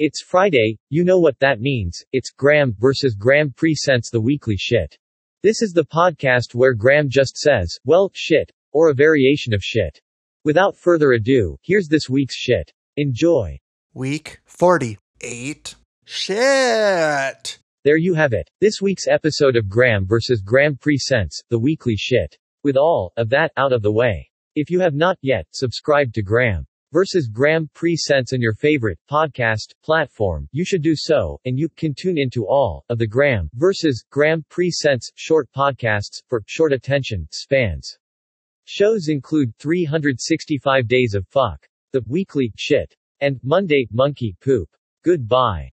It's Friday, you know what that means, it's Graeme versus Graeme presents the weekly shit. This is the podcast where Graeme just says, well, shit, or a variation of shit. Without further ado, here's this week's shit. Enjoy. Week 48. Shit. There you have it. This week's episode of Graeme versus Graeme presents the weekly shit. With all of that out of the way. If you have not yet subscribed to Graeme versus Graeme Presents and your favorite podcast platform, you should do so, and you can tune into all of the Graeme versus Graeme Presents short podcasts for short attention spans. Shows include 365 Days of Phuck, The Weekly Shit, and Monday Monkey Poop. Goodbye.